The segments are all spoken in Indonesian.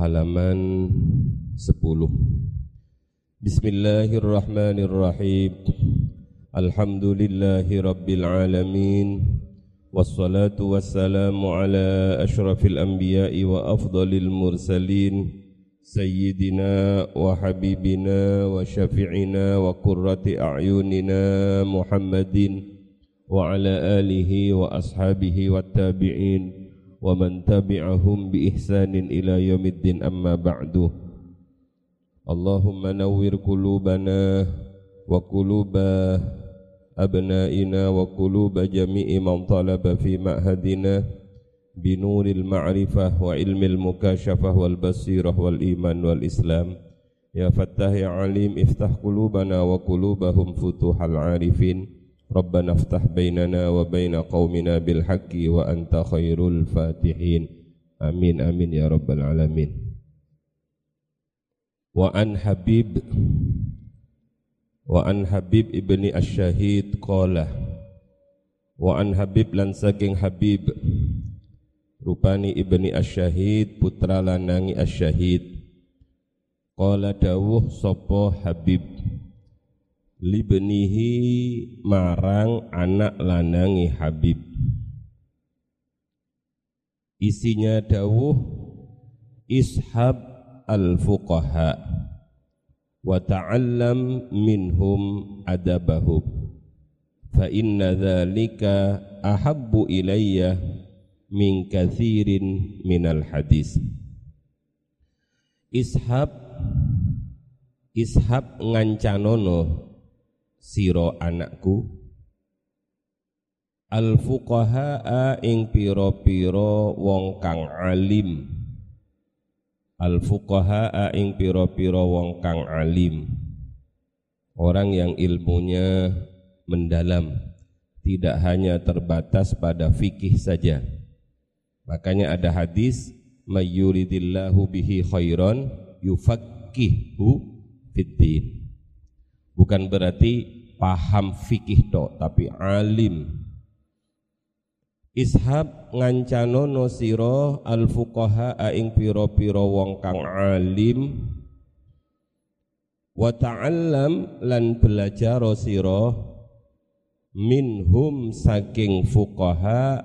halaman 10 Bismillahirrahmanirrahim Alhamdulillahi rabbil alamin Wassalatu wassalamu ala ashrafil anbiya'i wa afdalil mursalin Sayyidina wa habibina wa syafi'ina wa qurrati a'yunina Muhammadin Wa ala alihi wa ashabihi wa tabi'in ومن تبعهم بإحسان إلى يوم الدين أما بعد اللهم نور قلوبنا وقلوب أبنائنا وقلوب جميع من طلب في معهدنا بنور المعرفة وعلم المكاشفة والبصيرة والإيمان والإسلام يا فتاح يا عليم افتح قلوبنا وقلوبهم فتوح العارفين ربنا افتح بيننا وبين قومنا بالحق وأنت خير الفاتحين. آمين آمين يا رب العالمين. وعن حبيب وعن حبيب ابن الشهيد قال وعن حبيب lan Habib rupani ibni asyahid putra lanangi asyahid qala dawuh sapa Habib. Libnihi marang anak lanangi Habib. Isinya dawuh ishab al-fuqaha wa ta'allam minhum adabahum fa inna dhalika ahabbu ilayya min kathirin minal hadis. Ishab ishab ngancanono siro anakku. Al fuqaha ing piro-piro wong kang alim. Al fuqaha ing piro-piro wong kang alim. Orang yang ilmunya mendalam tidak hanya terbatas pada fikih saja. Makanya ada hadis mayyuridillahu bihi khairan yufaqihu fiddin Bukan berarti paham fikih tok, tapi alim. Ishab ngancanono siro al fuqaha aing piro-piro wong kang alim wa ta'allam lan belajar siro minhum saking fuqaha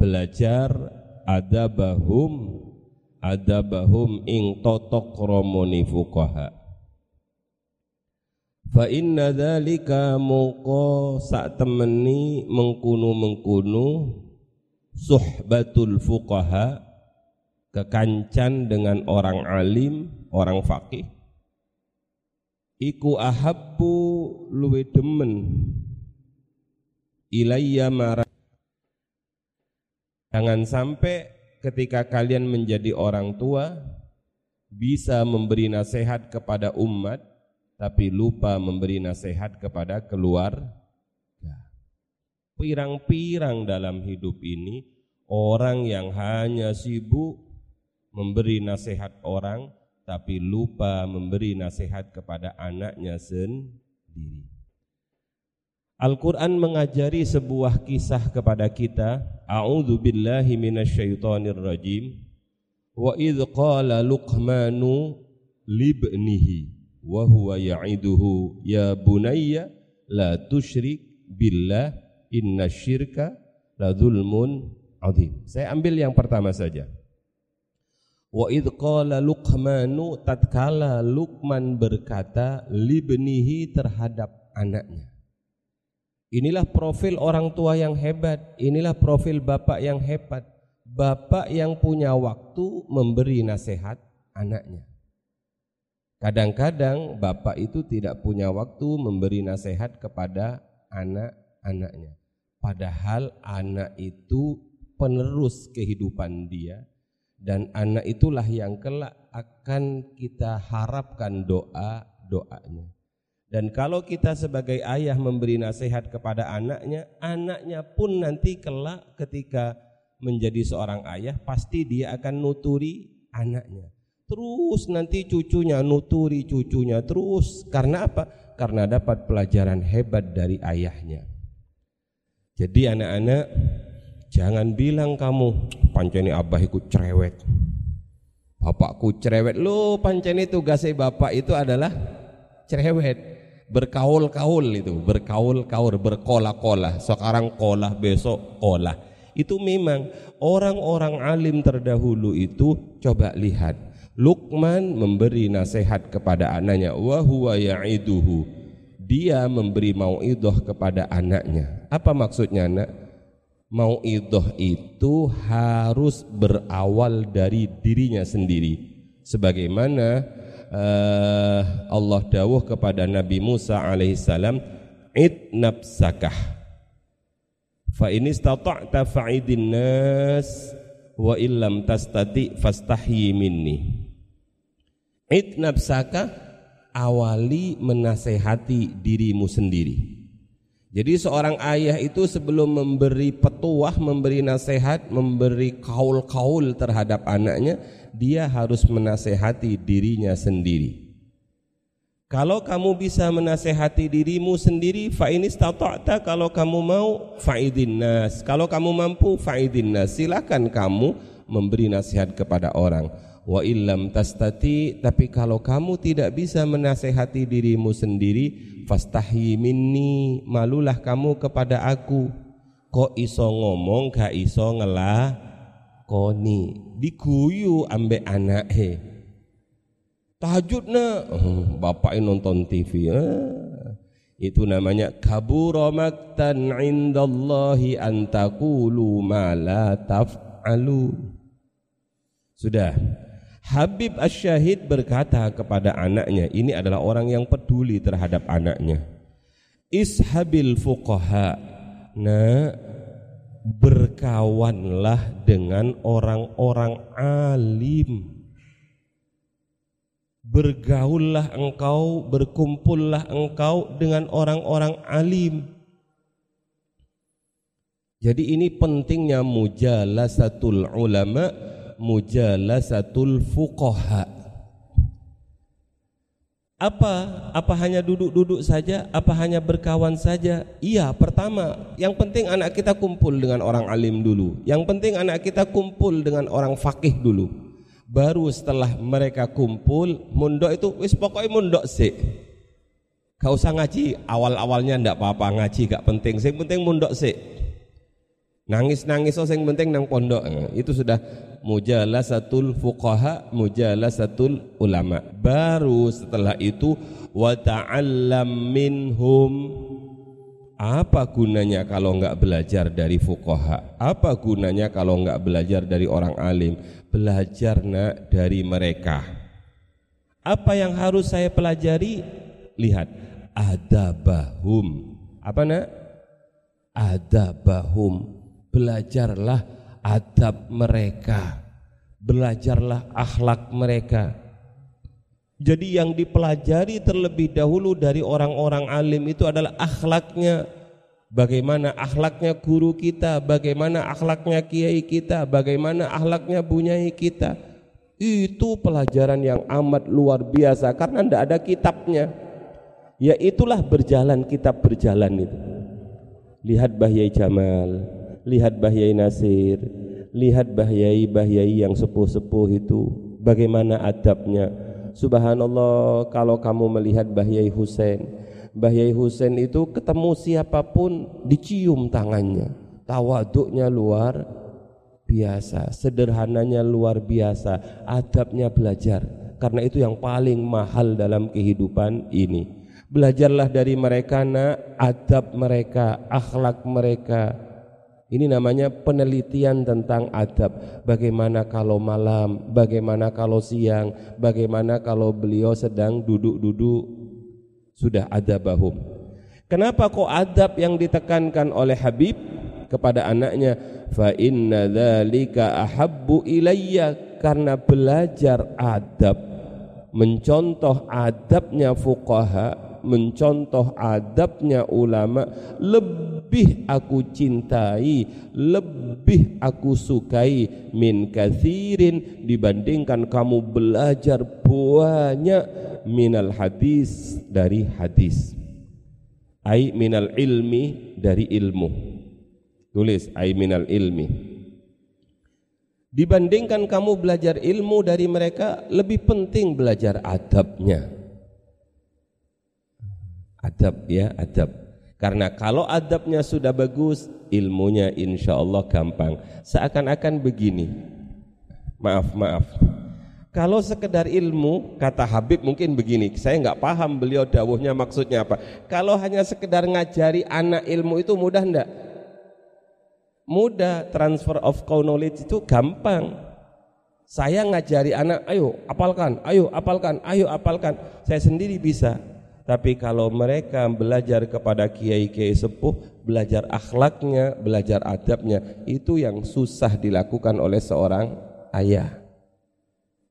belajar adabahum adabahum ing totok romoni fuqaha Fa inna dzalika mongko sak temeni mengkunu-mengkunu suhbatul fuqaha kekancan dengan orang alim, orang fakih iku ahabbu luwe demen. Ilayya marah Jangan sampai ketika kalian menjadi orang tua bisa memberi nasihat kepada umat tapi lupa memberi nasihat kepada keluarga. Pirang-pirang dalam hidup ini orang yang hanya sibuk memberi nasihat orang tapi lupa memberi nasihat kepada anaknya sendiri. Al-Quran mengajari sebuah kisah kepada kita. A'udhu billahi minasyaitonir rajim. Wa idh qala Luqmanu libnihi wa huwa ya'iduhu ya bunayya la tusyrik billah inna syirka la zulmun azim. Saya ambil yang pertama saja. Wa id qala Luqmanu tatkala Luqman berkata libnihi terhadap anaknya. Inilah profil orang tua yang hebat, inilah profil bapak yang hebat. Bapak yang punya waktu memberi nasihat anaknya. Kadang-kadang bapak itu tidak punya waktu memberi nasihat kepada anak-anaknya. Padahal anak itu penerus kehidupan dia dan anak itulah yang kelak akan kita harapkan doa-doanya. Dan kalau kita sebagai ayah memberi nasihat kepada anaknya, anaknya pun nanti kelak ketika menjadi seorang ayah pasti dia akan nuturi anaknya. Terus nanti cucunya nuturi cucunya terus. Karena apa? Karena dapat pelajaran hebat dari ayahnya. Jadi anak-anak jangan bilang kamu panceni abah ikut cerewet. Bapakku cerewet. Lo pancen itu tugasnya bapak itu adalah cerewet. Berkaul-kaul itu, berkaul-kaul, berkola-kola. Sekarang kolah, besok kolah. Itu memang orang-orang alim terdahulu itu coba lihat. Luqman memberi nasihat kepada anaknya wa huwa ya'iduhu. Dia memberi mauidhah kepada anaknya. Apa maksudnya, Nak? Mauidhah itu harus berawal dari dirinya sendiri. Sebagaimana uh, Allah dawuh kepada Nabi Musa alaihissalam, "Id nafsakah." Fa in fa'idin nas wa illam tastati fastahyi minni. Id nafsaka awali menasehati dirimu sendiri. Jadi seorang ayah itu sebelum memberi petuah, memberi nasihat, memberi kaul-kaul terhadap anaknya, dia harus menasehati dirinya sendiri. Kalau kamu bisa menasehati dirimu sendiri, fa ini kalau kamu mau faidin nas. Kalau kamu mampu faidin nas. Silakan kamu memberi nasihat kepada orang. Wa illam tastati tapi kalau kamu tidak bisa menasehati dirimu sendiri fastahi minni malulah kamu kepada aku. Kok iso ngomong gak iso ngelah koni. Diguyu ambek anak he tahajud na oh, bapak nonton TV ah. itu namanya kabura maktan indallahi antakulu ma la taf'alu sudah Habib Asyahid berkata kepada anaknya, ini adalah orang yang peduli terhadap anaknya. Ishabil fuqaha. Nah, berkawanlah dengan orang-orang alim. Bergaullah engkau, berkumpullah engkau dengan orang-orang alim. Jadi ini pentingnya mujalasatul ulama mujalasatul fuqaha. Apa? Apa hanya duduk-duduk saja? Apa hanya berkawan saja? Iya pertama yang penting anak kita kumpul dengan orang alim dulu. Yang penting anak kita kumpul dengan orang fakih dulu baru setelah mereka kumpul mundok itu wis pokoknya mundok sih Kau usah ngaji awal-awalnya ndak apa-apa ngaji gak penting sing penting mundok sih nangis-nangis oh yang penting nang pondok. Itu sudah mujalasatul fuqaha mujalasatul ulama. Baru setelah itu wa ta'allam minhum. Apa gunanya kalau enggak belajar dari fuqaha? Apa gunanya kalau enggak belajar dari orang alim belajar nak dari mereka. Apa yang harus saya pelajari? Lihat adabahum. Apa nak? Adabahum. Belajarlah adab mereka, belajarlah akhlak mereka. Jadi yang dipelajari terlebih dahulu dari orang-orang alim itu adalah akhlaknya. Bagaimana akhlaknya guru kita, bagaimana akhlaknya kiai kita, bagaimana akhlaknya bunyai kita. Itu pelajaran yang amat luar biasa karena tidak ada kitabnya. Ya itulah berjalan kitab berjalan itu. Lihat Bahyai Jamal, lihat Bahyai Nasir, lihat Bahyai-Bahyai yang sepuh-sepuh itu, bagaimana adabnya. Subhanallah kalau kamu melihat Bahyai Husain, Bahyai Husain itu ketemu siapa pun dicium tangannya. Tawaduknya luar biasa, sederhananya luar biasa, adabnya belajar. Karena itu yang paling mahal dalam kehidupan ini. Belajarlah dari mereka nak adab mereka, akhlak mereka, ini namanya penelitian tentang adab. Bagaimana kalau malam, bagaimana kalau siang, bagaimana kalau beliau sedang duduk-duduk sudah ada bahum. Kenapa kok adab yang ditekankan oleh Habib kepada anaknya? Fa inna dzalika ahabbu ilayya karena belajar adab mencontoh adabnya fuqaha mencontoh adabnya ulama lebih aku cintai lebih aku sukai min kathirin dibandingkan kamu belajar banyak minal hadis dari hadis ai minal ilmi dari ilmu tulis ai minal ilmi Dibandingkan kamu belajar ilmu dari mereka, lebih penting belajar adabnya. Adab ya, adab. Karena kalau adabnya sudah bagus, ilmunya insya Allah gampang. Seakan-akan begini. Maaf, maaf. Kalau sekedar ilmu, kata Habib mungkin begini, saya nggak paham beliau dawuhnya maksudnya apa. Kalau hanya sekedar ngajari anak ilmu itu mudah enggak? Mudah, transfer of knowledge itu gampang. Saya ngajari anak, ayo apalkan, ayo apalkan, ayo apalkan. Saya sendiri bisa. Tapi kalau mereka belajar kepada kiai-kiai sepuh, belajar akhlaknya, belajar adabnya, itu yang susah dilakukan oleh seorang ayah.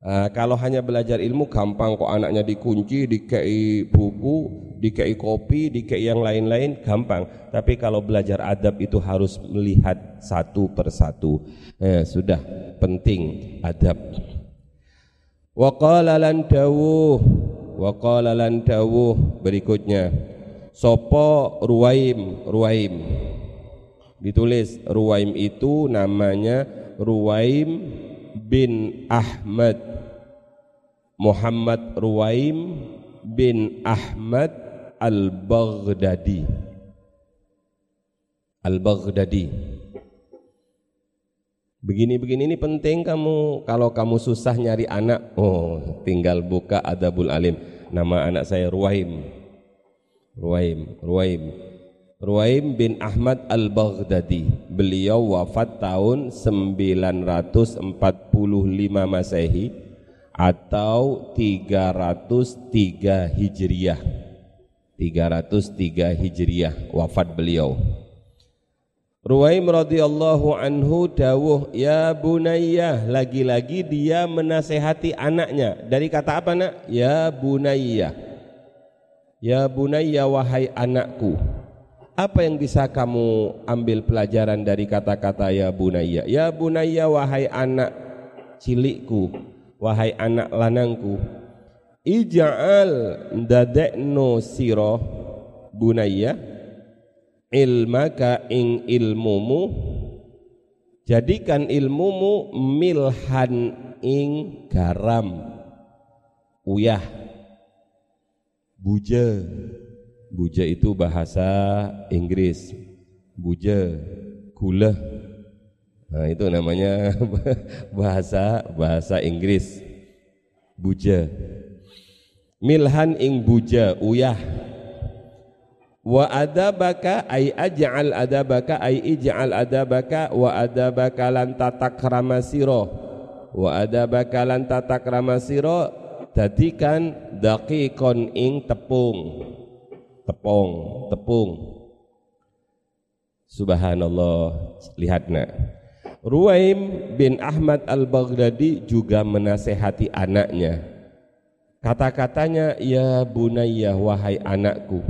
Nah, kalau hanya belajar ilmu gampang kok anaknya dikunci, dikei buku, dikei kopi, dikei yang lain-lain gampang. Tapi kalau belajar adab itu harus melihat satu persatu. Eh, sudah penting adab. Wa qala lan dawuh wa qala lan dawuh berikutnya. Sopo ruwaim ruwaim? Ditulis ruwaim itu namanya ruwaim bin Ahmad. Muhammad Ruwaim bin Ahmad Al-Baghdadi. Al-Baghdadi Begini-begini ini penting kamu. Kalau kamu susah nyari anak Oh tinggal buka Adabul Alim. Nama anak saya Ruwaim. Ruwaim Ruwaim. Ruwaim bin Ahmad Al-Baghdadi. Beliau wafat tahun 945 Masehi Atau 303 Hijriyah 303 Hijriyah wafat beliau Ruwaim radhiyallahu anhu dawuh ya bunayya lagi-lagi dia menasehati anaknya. Dari kata apa nak? Ya bunayya. Ya bunayya wahai anakku. Apa yang bisa kamu ambil pelajaran dari kata-kata ya bunayya ya bunayya wahai anak cilikku wahai anak lanangku. Ija'al dadekno siro bunayya ilmaka ing ilmumu. Jadikan ilmumu milhan ing garam. Uyah. Buja buja itu bahasa Inggris. Buja gula nah itu namanya bahasa bahasa Inggris. Buja milhan ing buja uyah wa adabaka ay aj'al adabaka ay ij'al adabaka wa adabaka lan tatakrama sira. Wa adabaka lan tatakrama sira dadikan daqiqon ing tepung. Tepung tepung. Subhanallah lihat nak. Ruwaim bin Ahmad al-Baghdadi juga menasehati anaknya. Kata-katanya ya bunayya wahai anakku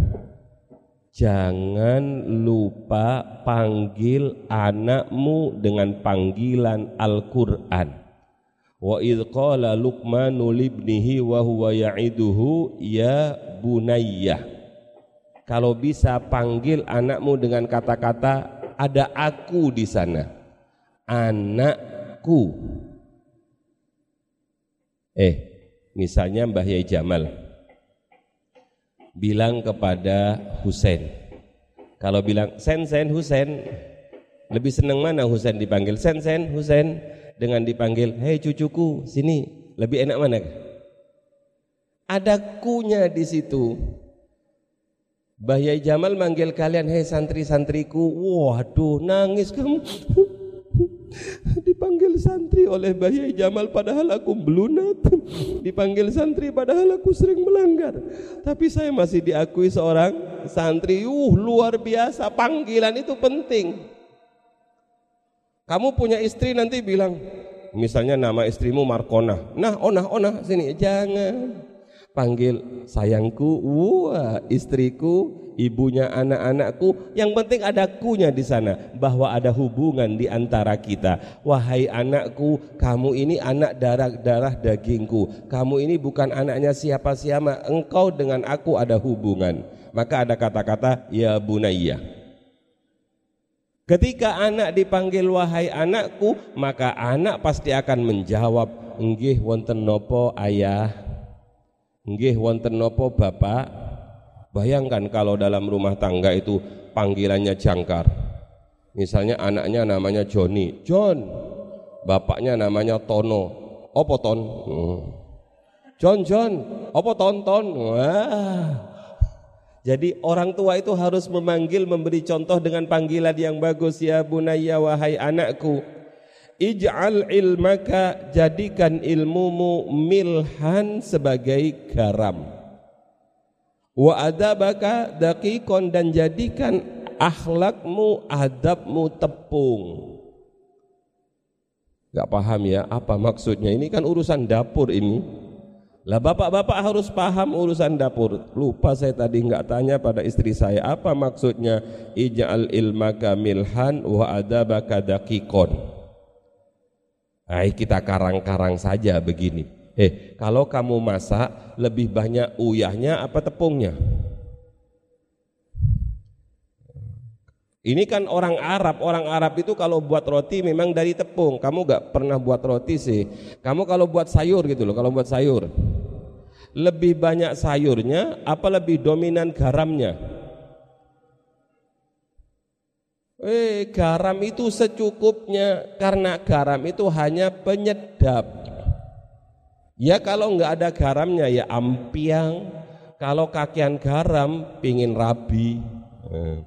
Jangan lupa panggil anakmu dengan panggilan Al-Qur'an. Wa idh qala Luqmanu libnihi wa huwa ya'iduhu ya bunayya. Kalau bisa panggil anakmu dengan kata-kata ada aku di sana. Anakku. Eh, misalnya Mbah Yai Jamal bilang kepada Husain. Kalau bilang Sen Sen Husain, lebih senang mana Husain dipanggil Sen Sen Husain dengan dipanggil Hei cucuku sini, lebih enak mana? Ada kunya di situ. Bahyai Jamal manggil kalian, hei santri-santriku, waduh nangis kamu. Dipanggil santri oleh Bayi Jamal padahal aku belunat. Dipanggil santri padahal aku sering melanggar. Tapi saya masih diakui seorang santri. Uh, luar biasa. Panggilan itu penting. Kamu punya istri nanti bilang, misalnya nama istrimu Markona. Nah, onah, onah, sini. Jangan panggil sayangku, wah istriku, ibunya anak-anakku. Yang penting ada kunya di sana, bahwa ada hubungan di antara kita. Wahai anakku, kamu ini anak darah-darah dagingku. Kamu ini bukan anaknya siapa-siapa, engkau dengan aku ada hubungan. Maka ada kata-kata ya bunayya. Ketika anak dipanggil wahai anakku, maka anak pasti akan menjawab, nggih wonten nopo ayah, nggih wonten nopo bapak. Bayangkan kalau dalam rumah tangga itu panggilannya jangkar. Misalnya anaknya namanya Joni, John. Bapaknya namanya Tono. Opo Ton? Hmm. John John, opo tonton? Wah, jadi orang tua itu harus memanggil memberi contoh dengan panggilan yang bagus ya bunayya wahai anakku. Ij'al ilmaka jadikan ilmumu milhan sebagai garam. Wa adabaka dakikon dan jadikan akhlakmu adabmu tepung. Gak paham ya apa maksudnya ini kan urusan dapur ini. Lah bapak-bapak harus paham urusan dapur. Lupa saya tadi nggak tanya pada istri saya apa maksudnya ij'al ilmaka milhan wa adabaka dakikon. Nah, kita karang-karang saja begini. Eh, kalau kamu masak lebih banyak uyahnya apa tepungnya? Ini kan orang Arab, orang Arab itu kalau buat roti memang dari tepung. Kamu gak pernah buat roti sih. Kamu kalau buat sayur gitu loh, kalau buat sayur lebih banyak sayurnya apa lebih dominan garamnya? Eh, garam itu secukupnya karena garam itu hanya penyedap. Ya kalau nggak ada garamnya ya ampiang. Kalau kakian garam pingin rabi. Eh.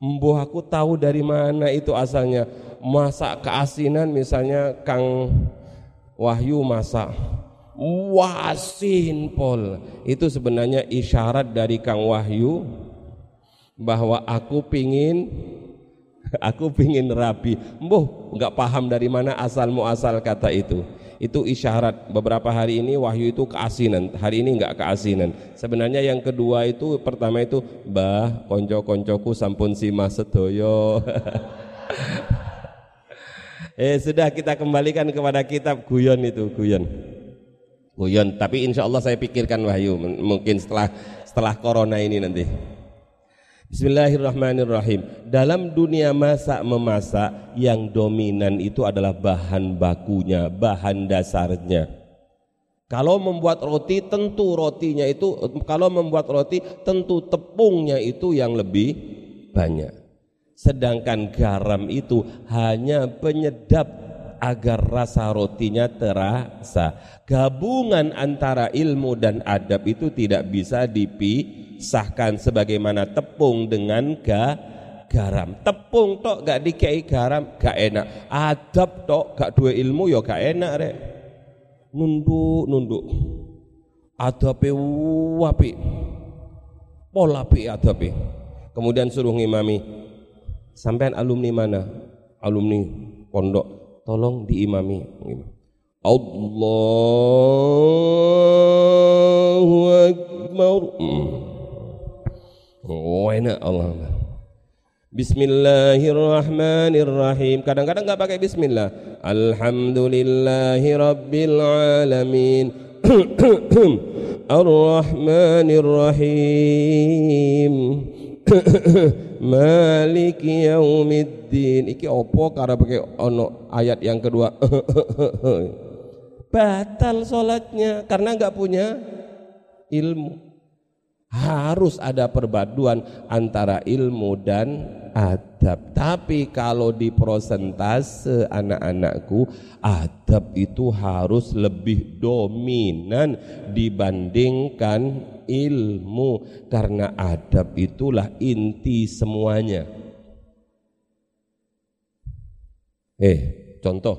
Mbuh aku tahu dari mana itu asalnya. Masak keasinan misalnya Kang Wahyu masak wasin pol itu sebenarnya isyarat dari Kang Wahyu bahwa aku pingin aku pingin rabi mbuh nggak paham dari mana asal muasal kata itu itu isyarat. Beberapa hari ini wahyu itu keasinan. Hari ini nggak keasinan. Sebenarnya yang kedua itu pertama itu bah konco koncoku sampun sima sedoyo. Eh sudah kita kembalikan kepada kitab guyon itu guyon. Guyon. Tapi insya Allah saya pikirkan wahyu. Mungkin setelah setelah corona ini nanti Bismillahirrahmanirrahim. Dalam dunia masak memasak yang dominan itu adalah bahan bakunya bahan dasarnya. Kalau membuat roti tentu rotinya itu kalau membuat roti tentu tepungnya itu yang lebih banyak. Sedangkan garam itu hanya penyedap agar rasa rotinya terasa. Gabungan antara ilmu dan adab itu tidak bisa dipisahkan sebagaimana tepung dengan ga, garam. Tepung tok gak dikei garam gak enak. Adab tok gak dua ilmu ya gak enak rek. Nunduk nunduk. Adabe wapi. Pola pi adabe. Kemudian suruh ngimami. Sampean alumni mana? Alumni pondok tolong diimami Allahu Akbar oh enak Allah Bismillahirrahmanirrahim kadang-kadang nggak pakai Bismillah Alhamdulillahi Rabbil Alamin Ar-Rahmanirrahim Maliki yaumiddin. Iki opo karena pakai ono ayat yang kedua. Batal sholatnya karena nggak punya ilmu. Harus ada perpaduan antara ilmu dan adab. Tapi kalau di prosentase anak-anakku, adab itu harus lebih dominan dibandingkan ilmu karena adab itulah inti semuanya. Eh, contoh.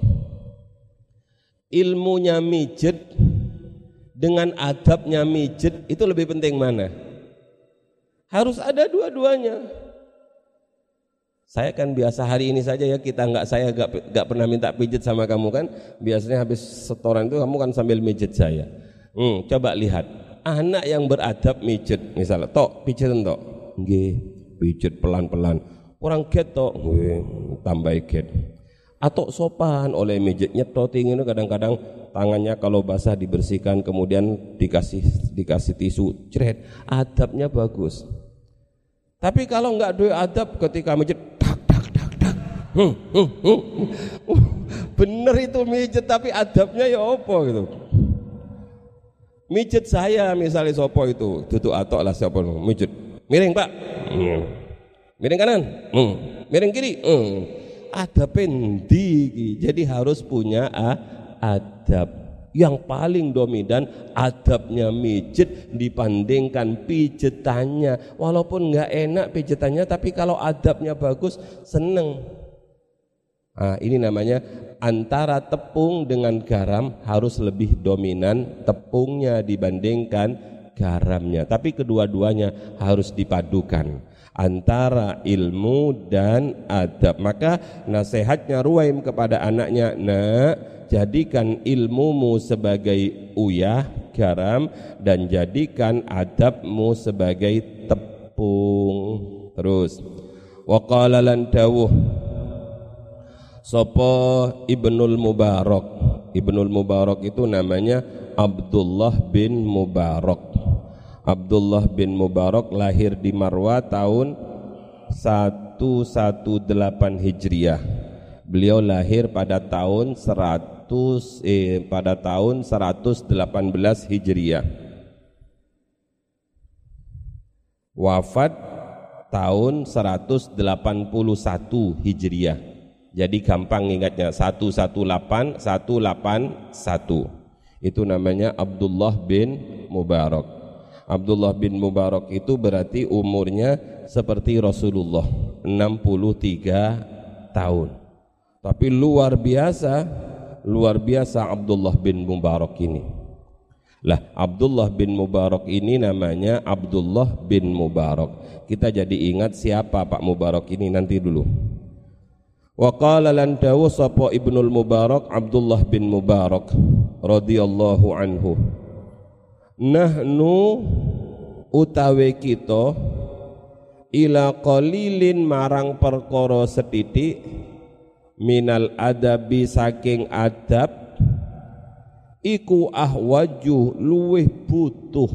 Ilmunya mijet dengan adabnya mijet itu lebih penting mana? Harus ada dua-duanya. Saya kan biasa hari ini saja ya kita nggak saya nggak nggak pernah minta pijet sama kamu kan. Biasanya habis setoran itu kamu kan sambil mijet saya. Hmm, coba lihat anak yang beradab mijet misalnya tok pijet tok, nggih pijet pelan-pelan. Orang get tok, tambah get atau sopan oleh mijet nyetoting itu kadang-kadang tangannya kalau basah dibersihkan kemudian dikasih dikasih tisu ceret adabnya bagus tapi kalau nggak doa adab ketika mijet tak tak tak tak Hmm, hmm, hmm. Bener itu mijet tapi adabnya ya apa gitu. Mijet saya misalnya sopo itu, duduk atok lah siapa mijet. Miring pak, hmm. miring kanan, hmm. miring kiri. Hmm. Ada pendi, jadi harus punya adab. Yang paling dominan adabnya mijet dibandingkan pijetannya. Walaupun nggak enak pijetannya tapi kalau adabnya bagus seneng. Nah, ini namanya antara tepung dengan garam harus lebih dominan tepungnya dibandingkan garamnya. Tapi kedua-duanya harus dipadukan antara ilmu dan adab. Maka nasihatnya Ruwaim kepada anaknya nak jadikan ilmumu sebagai uyah garam dan jadikan adabmu sebagai tepung. Terus waqala lan dawuh sapa Ibnul Mubarak? Ibnul Mubarak itu namanya Abdullah bin Mubarak. Abdullah bin Mubarak lahir di Marwa tahun 118 Hijriah Beliau lahir pada tahun 100 eh, pada tahun 118 Hijriah. Wafat tahun 181 Hijriah. Jadi gampang ingatnya 118 181. Itu namanya Abdullah bin Mubarak. Abdullah bin Mubarak itu berarti umurnya seperti Rasulullah 63 tahun. Tapi luar biasa luar biasa Abdullah bin Mubarak ini. Lah Abdullah bin Mubarak ini namanya Abdullah bin Mubarak. Kita jadi ingat siapa Pak Mubarak ini nanti dulu. Wa qala lan dawu sapa Ibnul Mubarak Abdullah bin Mubarak radhiyallahu anhu. Nahnu utawe kita ila qalilin marang perkara setitik minal adabi saking adab iku ahwaju luweh butuh.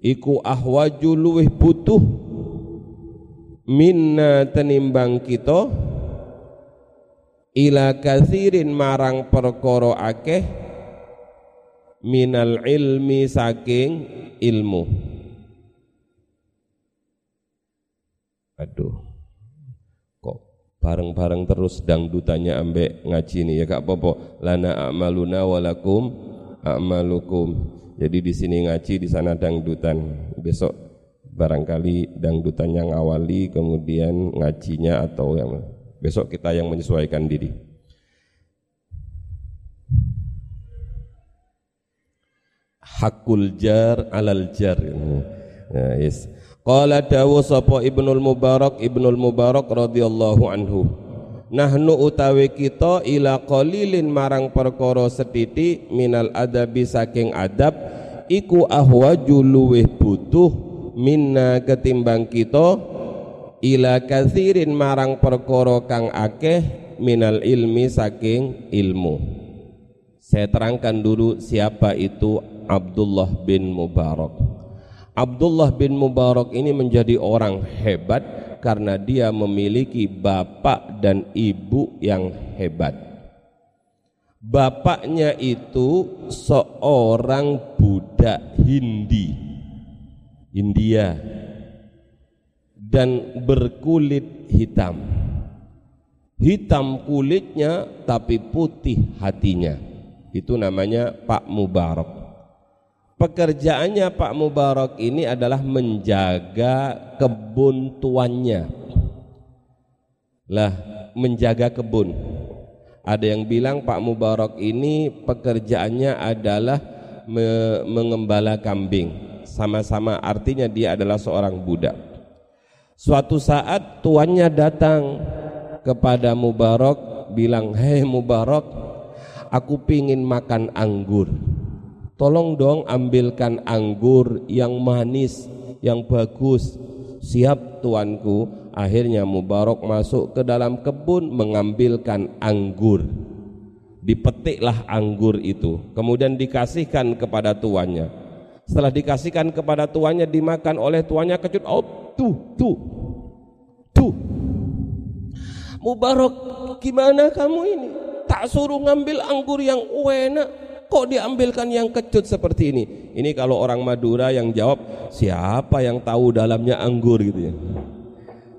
Iku ahwaju luweh butuh minna tenimbang kita ila kathirin marang perkara akeh minal ilmi saking ilmu. Aduh bareng-bareng terus dangdutannya ambek ngaji nih ya kak popo lana amaluna walakum amalukum. Jadi di sini ngaji di sana dangdutan. Besok barangkali dangdutan yang awali kemudian ngajinya atau yang besok kita yang menyesuaikan diri. Hakul jar alal jar. Nah, yes. Qala dawu sapa Ibnul Mubarak Ibnul Mubarak radhiyallahu anhu. Nahnu utawi kita ila qalilin marang perkara setiti minal adabi saking adab iku ahwaju luweh butuh minna ketimbang kita ila kathirin marang perkara kang akeh minal ilmi saking ilmu. Saya terangkan dulu siapa itu Abdullah bin Mubarak Abdullah bin Mubarak ini menjadi orang hebat karena dia memiliki bapak dan ibu yang hebat. Bapaknya itu seorang budak Hindi, India, dan berkulit hitam. Hitam kulitnya tapi putih hatinya. Itu namanya Pak Mubarak pekerjaannya Pak Mubarak ini adalah menjaga kebun tuannya lah menjaga kebun. Ada yang bilang Pak Mubarak ini pekerjaannya adalah me mengembala kambing. Sama-sama artinya dia adalah seorang budak. Suatu saat tuannya datang kepada Mubarak bilang hei Mubarak aku pingin makan anggur tolong dong ambilkan anggur yang manis, yang bagus. Siap tuanku. Akhirnya Mubarak masuk ke dalam kebun mengambilkan anggur. Dipetiklah anggur itu, kemudian dikasihkan kepada tuannya. Setelah dikasihkan kepada tuannya dimakan oleh tuannya kejut. Oh, tuh, tuh. Tuh. Mubarak, gimana kamu ini? Tak suruh ngambil anggur yang enak, kok diambilkan yang kecut seperti ini? Ini kalau orang Madura yang jawab, siapa yang tahu dalamnya anggur gitu ya.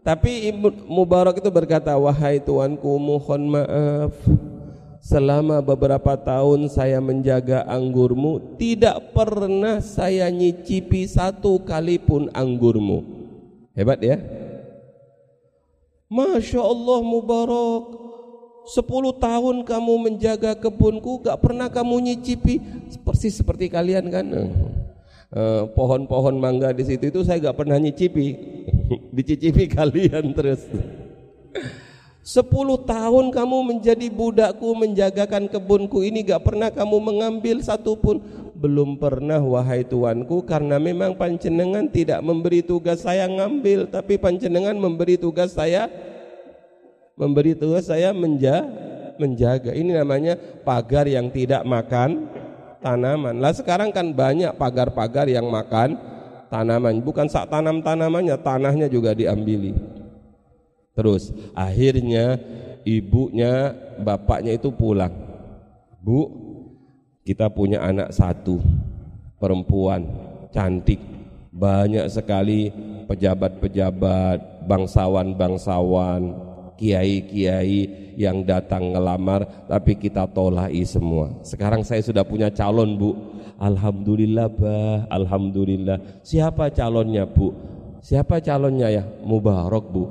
Tapi Ibu Mubarak itu berkata, wahai tuanku mohon maaf. Selama beberapa tahun saya menjaga anggurmu, tidak pernah saya nyicipi satu kali pun anggurmu. Hebat ya? Masya Allah Mubarak. Sepuluh tahun kamu menjaga kebunku, gak pernah kamu nyicipi. Persis seperti kalian kan? Eh, pohon-pohon mangga di situ itu saya gak pernah nyicipi. Dicicipi kalian terus. Sepuluh tahun kamu menjadi budakku menjagakan kebunku ini gak pernah kamu mengambil satu pun belum pernah wahai tuanku karena memang pancenengan tidak memberi tugas saya ngambil tapi pancenengan memberi tugas saya memberi tugas saya menja, menjaga. Ini namanya pagar yang tidak makan tanaman. Lah sekarang kan banyak pagar-pagar yang makan tanaman. Bukan sak tanam tanamannya tanahnya juga diambili. Terus akhirnya ibunya, bapaknya itu pulang. Bu, kita punya anak satu, perempuan, cantik. Banyak sekali pejabat-pejabat, bangsawan-bangsawan, kiai-kiai yang datang ngelamar, tapi kita tolai semua. Sekarang saya sudah punya calon, Bu. Alhamdulillah, bah, alhamdulillah. Siapa calonnya, Bu? Siapa calonnya ya? Mubarak, Bu.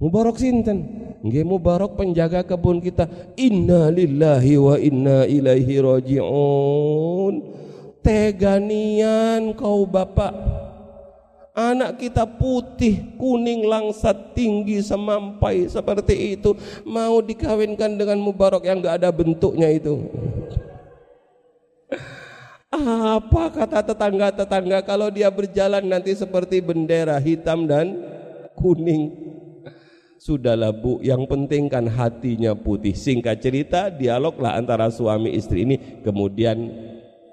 Mubarak sinten? Nggih mubarak penjaga kebun kita. Inna lillahi wa inna ilaihi rajiun. Teganian kau bapak. Anak kita putih, kuning, langsat, tinggi, semampai seperti itu. Mau dikawinkan dengan mubarak yang gak ada bentuknya itu. Apa kata tetangga-tetangga kalau dia berjalan nanti seperti bendera hitam dan kuning. Sudahlah bu, yang penting kan hatinya putih. Singkat cerita, dialoglah antara suami istri ini. Kemudian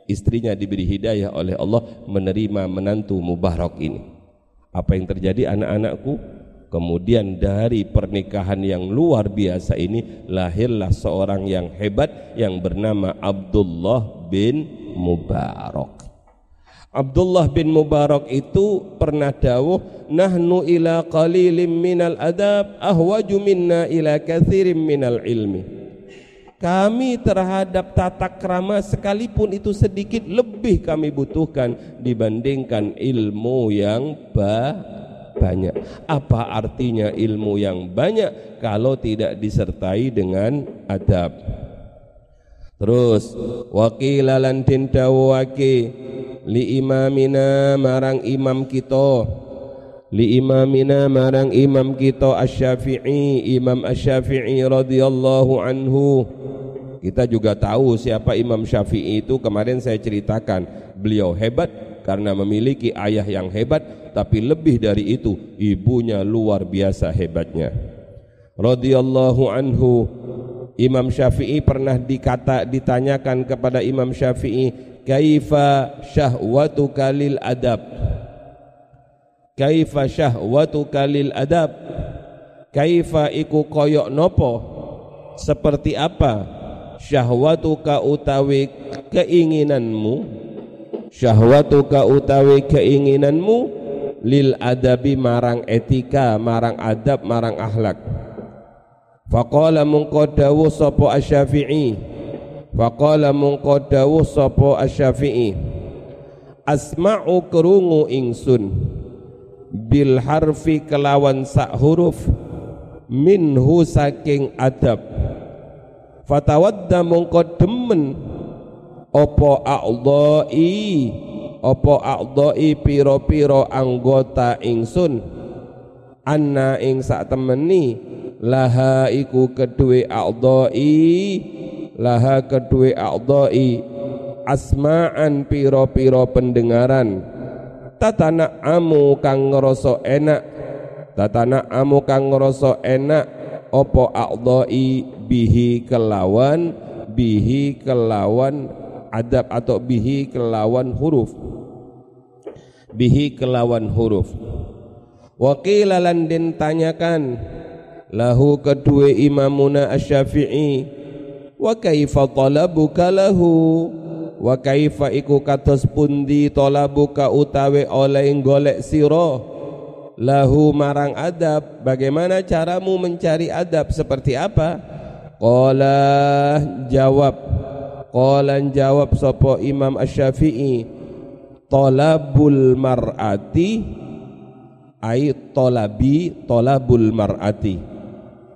istrinya diberi hidayah oleh Allah menerima menantu mubarak ini. Apa yang terjadi anak-anakku? Kemudian dari pernikahan yang luar biasa ini lahirlah seorang yang hebat yang bernama Abdullah bin Mubarak. Abdullah bin Mubarak itu pernah dawuh nahnu ila qalilim minal adab ahwaju minna ila kathirim minal ilmi kami terhadap tata krama sekalipun itu sedikit lebih kami butuhkan dibandingkan ilmu yang ba banyak. Apa artinya ilmu yang banyak kalau tidak disertai dengan adab? Terus wakilalan tindawaki li imamina marang imam kita li imamina marang imam kita asy-Syafi'i Imam Asy-Syafi'i radhiyallahu anhu. Kita juga tahu siapa Imam Syafi'i itu kemarin saya ceritakan. Beliau hebat karena memiliki ayah yang hebat tapi lebih dari itu ibunya luar biasa hebatnya. Radhiyallahu anhu Imam Syafi'i pernah dikata ditanyakan kepada Imam Syafi'i kaifa syahwatuka lil adab kaifa syahwatuka lil adab? Kaifa iku koyok nopo? Seperti apa syahwatuka utawi keinginanmu? Syahwatuka utawi keinginanmu? Lil adabi marang etika marang adab marang akhlak. Faqala mungko dawuh sapa asy-syafi'i? Faqala mungko dawuh sapa Asy-Syafi'i? Asma'u krungu ingsun bil harfi kelawan sak huruf minhu saking adab. Fatawadda mungko demen opo a'dha'i opo a'dha'i piro-piro anggota ingsun. Anna ing sak temeni laha iku kedue a'dha'i laha kedua a'dha'i. Asma'an piro-piro pendengaran tatana amu kang ngerasa enak. Tatana amu kang ngerasa enak opo a'dha'i bihi kelawan bihi kelawan adab atau bihi kelawan huruf? Bihi kelawan huruf. Wakil lan tanyakan lahu kedua imamuna asy-syafi'i wa kaifa talabuka lahu wa kaifa iku kados pundi talabuka utawe oleh golek sira? Lahu marang adab bagaimana caramu mencari adab seperti apa? Qala jawab. Qala jawab sapa imam asy-syafi'i. Talabul mar'ati ai talabi talabul mar'ati.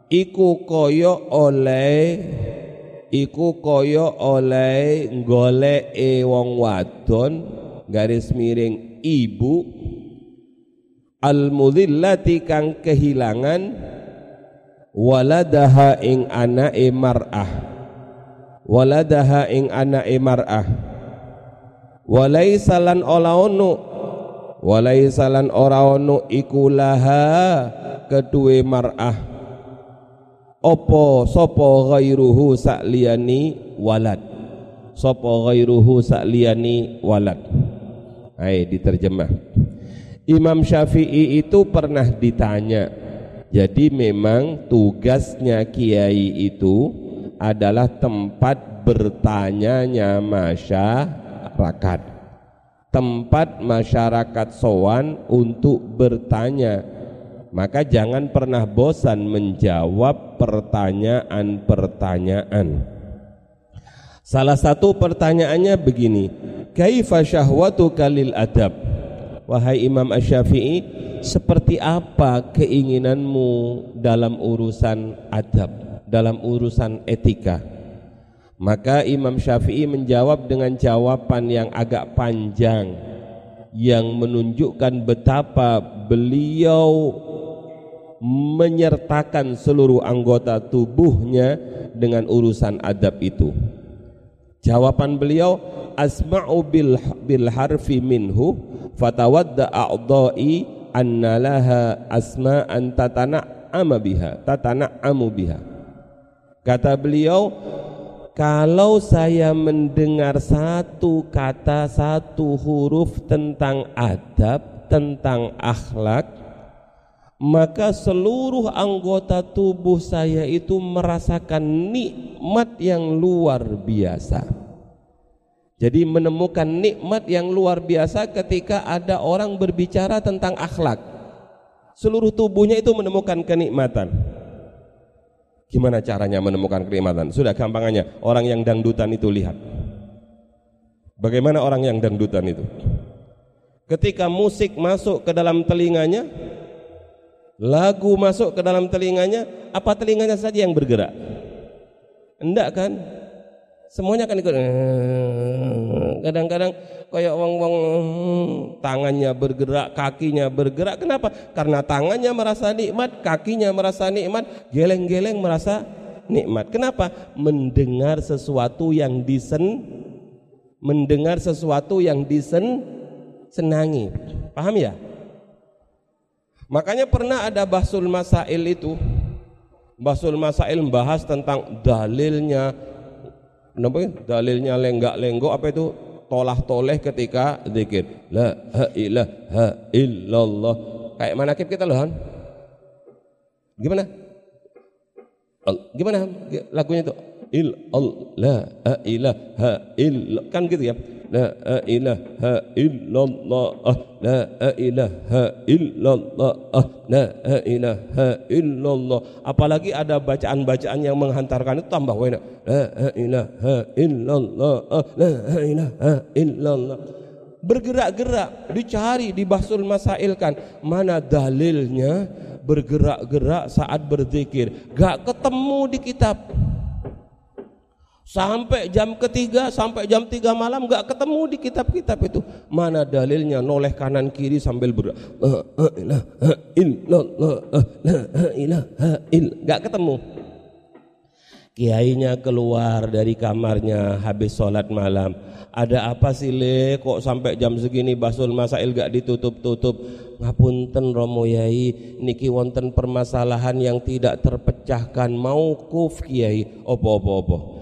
Iku kaya oleh iku kaya oleh goleke wong wadon garis miring ibu. Al mudhillati kang kehilangan waladaha ing anake mar'ah. Waladaha ing anake mar'ah. Walaisalan lan ora ono. Walaisa ora ono iku laha kedue mar'ah opo sopo ghairuhu sakliyani walad. Sopo ghairuhu sakliyani walad. Hai diterjemah. Imam Syafi'i itu pernah ditanya jadi memang tugasnya kiai itu adalah tempat bertanyanya masyarakat? Tempat masyarakat sowan untuk bertanya. Maka jangan pernah bosan menjawab pertanyaan-pertanyaan. Salah satu pertanyaannya begini, kaifa syahwatu kalil adab? Wahai Imam Asy-Syafi'i, seperti apa keinginanmu dalam urusan adab, dalam urusan etika? Maka Imam Syafi'i menjawab dengan jawaban yang agak panjang yang menunjukkan betapa beliau menyertakan seluruh anggota tubuhnya dengan urusan adab itu. Jawaban beliau asma'u bil bil harfi minhu fatawadda a'dha'i anna laha asma'an tatana'ama biha tatana'amu biha. Kata beliau kalau saya mendengar satu kata satu huruf tentang adab tentang akhlak maka seluruh anggota tubuh saya itu merasakan nikmat yang luar biasa. Jadi menemukan nikmat yang luar biasa ketika ada orang berbicara tentang akhlak. Seluruh tubuhnya itu menemukan kenikmatan. Gimana caranya menemukan kenikmatan? Sudah gampangannya, orang yang dangdutan itu lihat. Bagaimana orang yang dangdutan itu? Ketika musik masuk ke dalam telinganya, lagu masuk ke dalam telinganya, apa telinganya saja yang bergerak? Enggak kan? Semuanya kan ikut. Kadang-kadang kayak wong-wong tangannya bergerak, kakinya bergerak. Kenapa? Karena tangannya merasa nikmat, kakinya merasa nikmat, geleng-geleng merasa nikmat. Kenapa? Mendengar sesuatu yang disen mendengar sesuatu yang disen senangi. Paham ya? Makanya pernah ada basul masail itu. Basul masail membahas tentang dalilnya apa ya? Dalilnya lenggak-lenggok apa itu? Tolah toleh ketika zikir. La ilaha illallah. Kayak mana kita loh, Han? Gimana? Gimana lagunya itu? Il Allah la ilaha kan gitu ya la ilaha illallah la ilaha illallah la ilaha illallah. Apalagi ada bacaan-bacaan yang menghantarkan itu tambah enak la ilaha illallah la ilaha illallah. Bergerak-gerak dicari dibasul masailkan. Mana dalilnya? Bergerak-gerak saat berzikir. Gak ketemu di kitab Sampai jam ketiga, sampai jam tiga malam nggak ketemu di kitab-kitab itu. Mana dalilnya noleh kanan kiri sambil ber nggak ketemu. Kiainya keluar dari kamarnya habis sholat malam. Ada apa sih le? Kok sampai jam segini basul masail gak ditutup-tutup? Ngapunten Romo Yai, niki wonten permasalahan yang tidak terpecahkan. Mau kuf Kiai, opo-opo-opo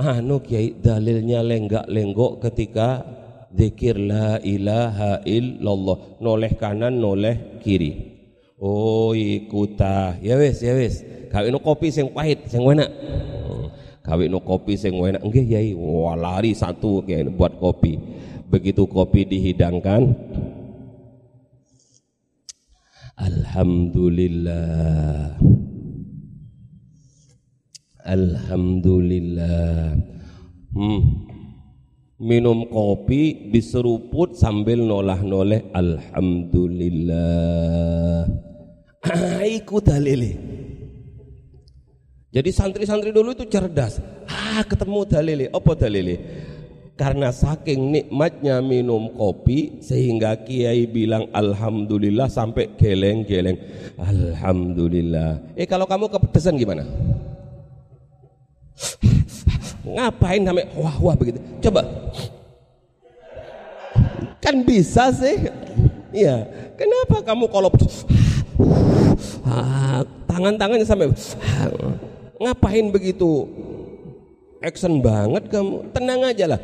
anu kiai dalilnya lenggak-lenggok ketika zikir la ilaha illallah noleh kanan noleh kiri Oh, iku ta. Ya wis, ya wis. Kawin kopi sing pahit, sing enak. Kawin kopi sing enak. Nggih, Yai. Wah, lari satu kayak buat kopi. Begitu kopi dihidangkan, Alhamdulillah. Alhamdulillah. Hmm. Minum kopi diseruput sambil nolah-noleh Alhamdulillah. Ah, ikut dalile. Jadi santri-santri dulu itu cerdas. Ah, ketemu dalile. Apa dalile? Karena saking nikmatnya minum kopi sehingga kiai bilang alhamdulillah sampai geleng-geleng. Alhamdulillah. Eh kalau kamu kepedesan gimana? Ngapain sampai wah wah begitu? Coba. Kan bisa sih. Iya. Kenapa kamu kalau ah, tangan-tangannya sampai ngapain begitu? action banget kamu tenang aja lah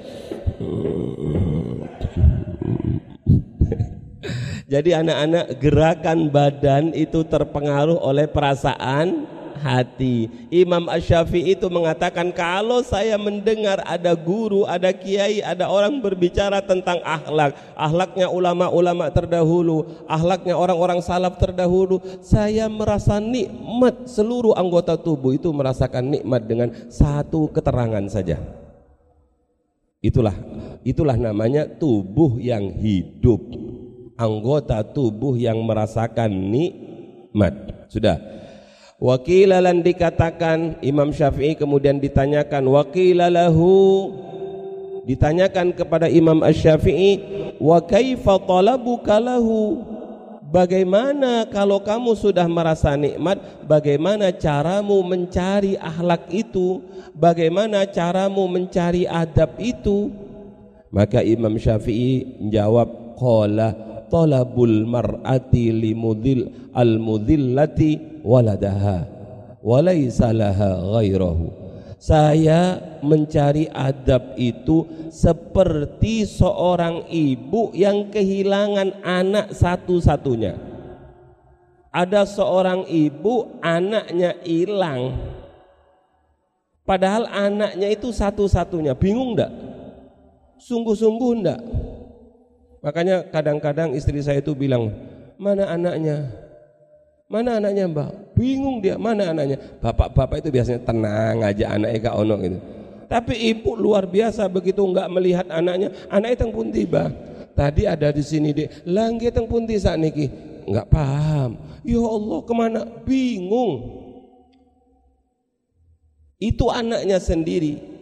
jadi anak-anak gerakan badan itu terpengaruh oleh perasaan hati. Imam Ash-Syafi'i itu mengatakan kalau saya mendengar ada guru, ada kiai, ada orang berbicara tentang akhlak, akhlaknya ulama-ulama terdahulu, akhlaknya orang-orang salaf terdahulu, saya merasa nikmat seluruh anggota tubuh itu merasakan nikmat dengan satu keterangan saja. Itulah itulah namanya tubuh yang hidup. Anggota tubuh yang merasakan nikmat. Sudah. Wakilalan dikatakan Imam Syafi'i kemudian ditanyakan wakilalahu? Ditanyakan kepada Imam Asy-Syafi'i wa kaifa talabuka lahu? Bagaimana kalau kamu sudah merasa nikmat? Bagaimana caramu mencari akhlak itu? Bagaimana caramu mencari adab itu? Maka Imam Syafi'i menjawab Qala talabul mar'ati limudil al-mudillati waladaha walaysa laha ghairahu. Saya mencari adab itu seperti seorang ibu yang kehilangan anak satu-satunya. Ada seorang ibu anaknya hilang. Padahal anaknya itu satu-satunya. Bingung enggak sungguh-sungguh enggak Makanya kadang-kadang istri saya itu bilang, mana anaknya? Mana anaknya mbak? Bingung dia, mana anaknya? Bapak-bapak itu biasanya tenang aja anaknya kak ono gitu. Tapi ibu luar biasa begitu enggak melihat anaknya, anak itu pun tiba. Tadi ada di sini deh, langit yang pun saat niki, enggak paham. Ya Allah ke mana? Bingung. Itu anaknya sendiri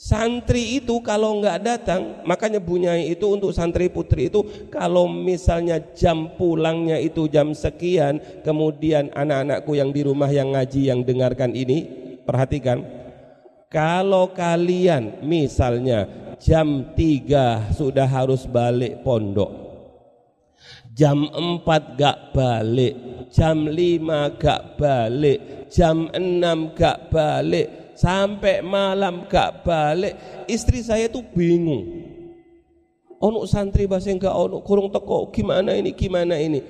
Santri itu kalau nggak datang, makanya bunyai itu untuk santri putri itu kalau misalnya jam pulangnya itu jam sekian, kemudian anak-anakku yang di rumah yang ngaji yang dengarkan ini, perhatikan. Kalau kalian misalnya jam 3 sudah harus balik pondok. Jam 4 gak balik, jam 5 gak balik, jam 6 gak balik, sampai malam gak balik istri saya tuh bingung. Ono santri bahasa enggak ono kurung teko gimana ini gimana ini?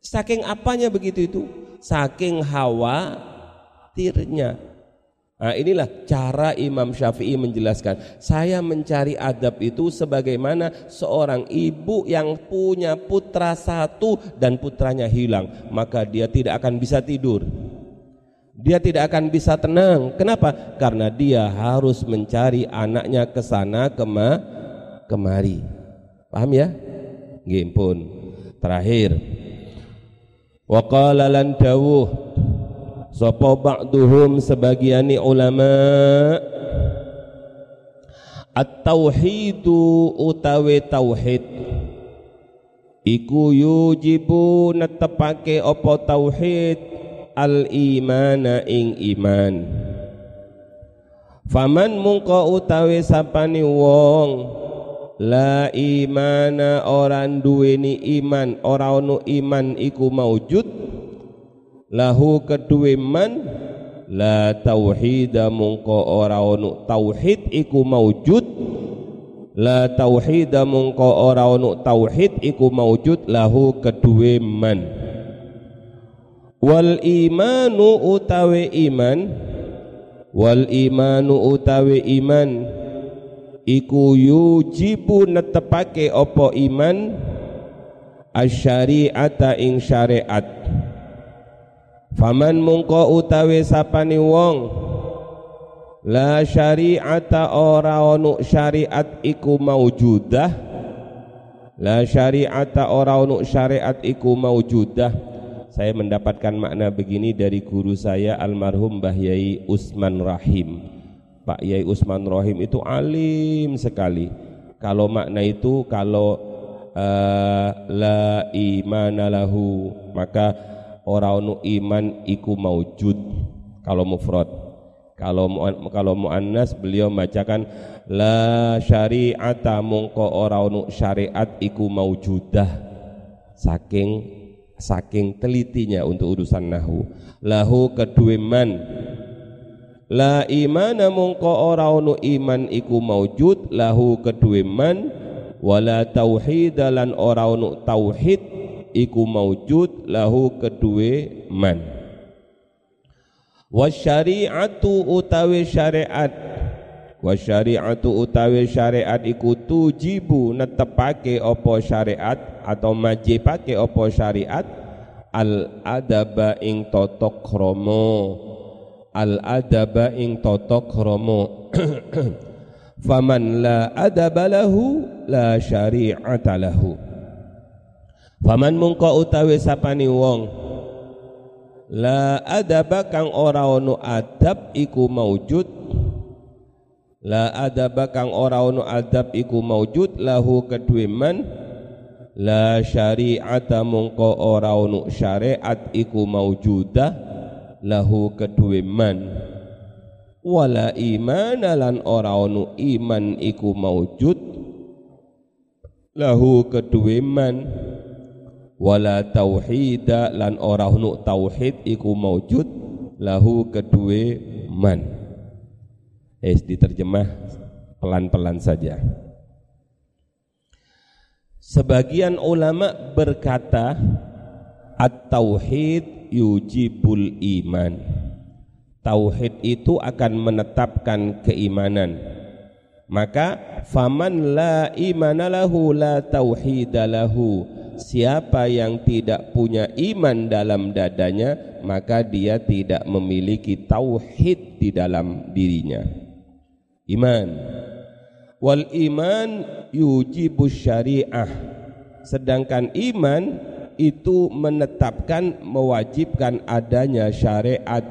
Saking apanya begitu itu? Saking khawatirnya Nah inilah cara Imam Syafi'i menjelaskan. Saya mencari adab itu sebagaimana seorang ibu yang punya putra satu dan putranya hilang Maka dia tidak akan bisa tidur dia tidak akan bisa tenang. Kenapa? Karena dia harus mencari anaknya ke sana kema kemari. Paham ya? Nggih pun. Terakhir. Wa qala lan dawuh sapa ba'duhum sebagiani ulama at-tauhidu utawi tauhid iku yujibu netepake apa tauhid al imana ing iman. Faman mungko utawi sapani wong la imana orang duweni iman ora ono iman iku maujud lahu kedue man la tauhida mungko ora ono tauhid iku maujud la tauhida mungko ora ono tauhid iku maujud lahu kedue man wal imanu utawi iman wal imanu utawi iman iku yujibu netepake opo iman asyari'ata ing syariat. Faman mungko utawi sapani wong la syari'ata ora ono syariat iku maujudah la syari'ata ora ono syariat iku maujudah saya mendapatkan makna begini dari guru saya almarhum Mbah Yai Usman Rahim. Pak Yai Usman Rahim itu alim sekali. Kalau makna itu kalau uh, la imana lahu maka orang iman iku maujud. Kalau mufrad. Kalau kalau muannas beliau membacakan la syari'ata mungko orang syariat iku maujudah. Saking saking telitinya untuk urusan nahu. Lahu kedue man la imana mungko ora ono iman iku maujud lahu kedue man wala tauhid lan ora ono tauhid iku maujud lahu kedue man wasyari'atu utawi syariat wa syari'atu utawi syariat iku tujibu netepake opo syariat atau majibake opo syariat. Al adaba ing totok kromo. Al adaba ing totok kromo. Faman la adaba lahu la syari'ata lahu. Faman mungko utawi sapani wong la adaba kang ora ono adab iku maujud la adaba kang ora ono adab iku maujud lahu kedue man la syari'ata mongko ora ono syariat iku maujudah lahu kedue man wala iman lan ora ono iman iku maujud lahu kedue man wala tauhida lan ora ono tauhid iku maujud lahu kedue man Eh diterjemah pelan-pelan saja. Sebagian ulama berkata at-tauhid yujibul iman. Tauhid itu akan menetapkan keimanan. Maka faman la imana lahu la tauhida lahu. Siapa yang tidak punya iman dalam dadanya, maka dia tidak memiliki tauhid di dalam dirinya iman. Wal iman yujibu syariah. Sedangkan iman itu menetapkan mewajibkan adanya syariat.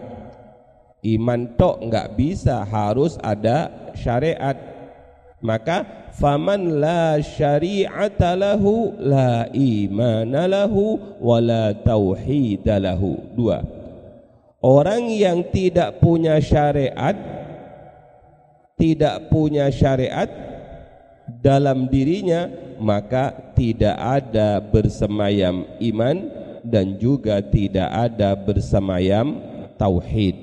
Iman tok enggak bisa harus ada syariat. Maka faman la syari'ata lahu la imana lahu wala tauhida lahu. Dua. Orang yang tidak punya syariat tidak punya syariat dalam dirinya maka tidak ada bersemayam iman dan juga tidak ada bersemayam tauhid.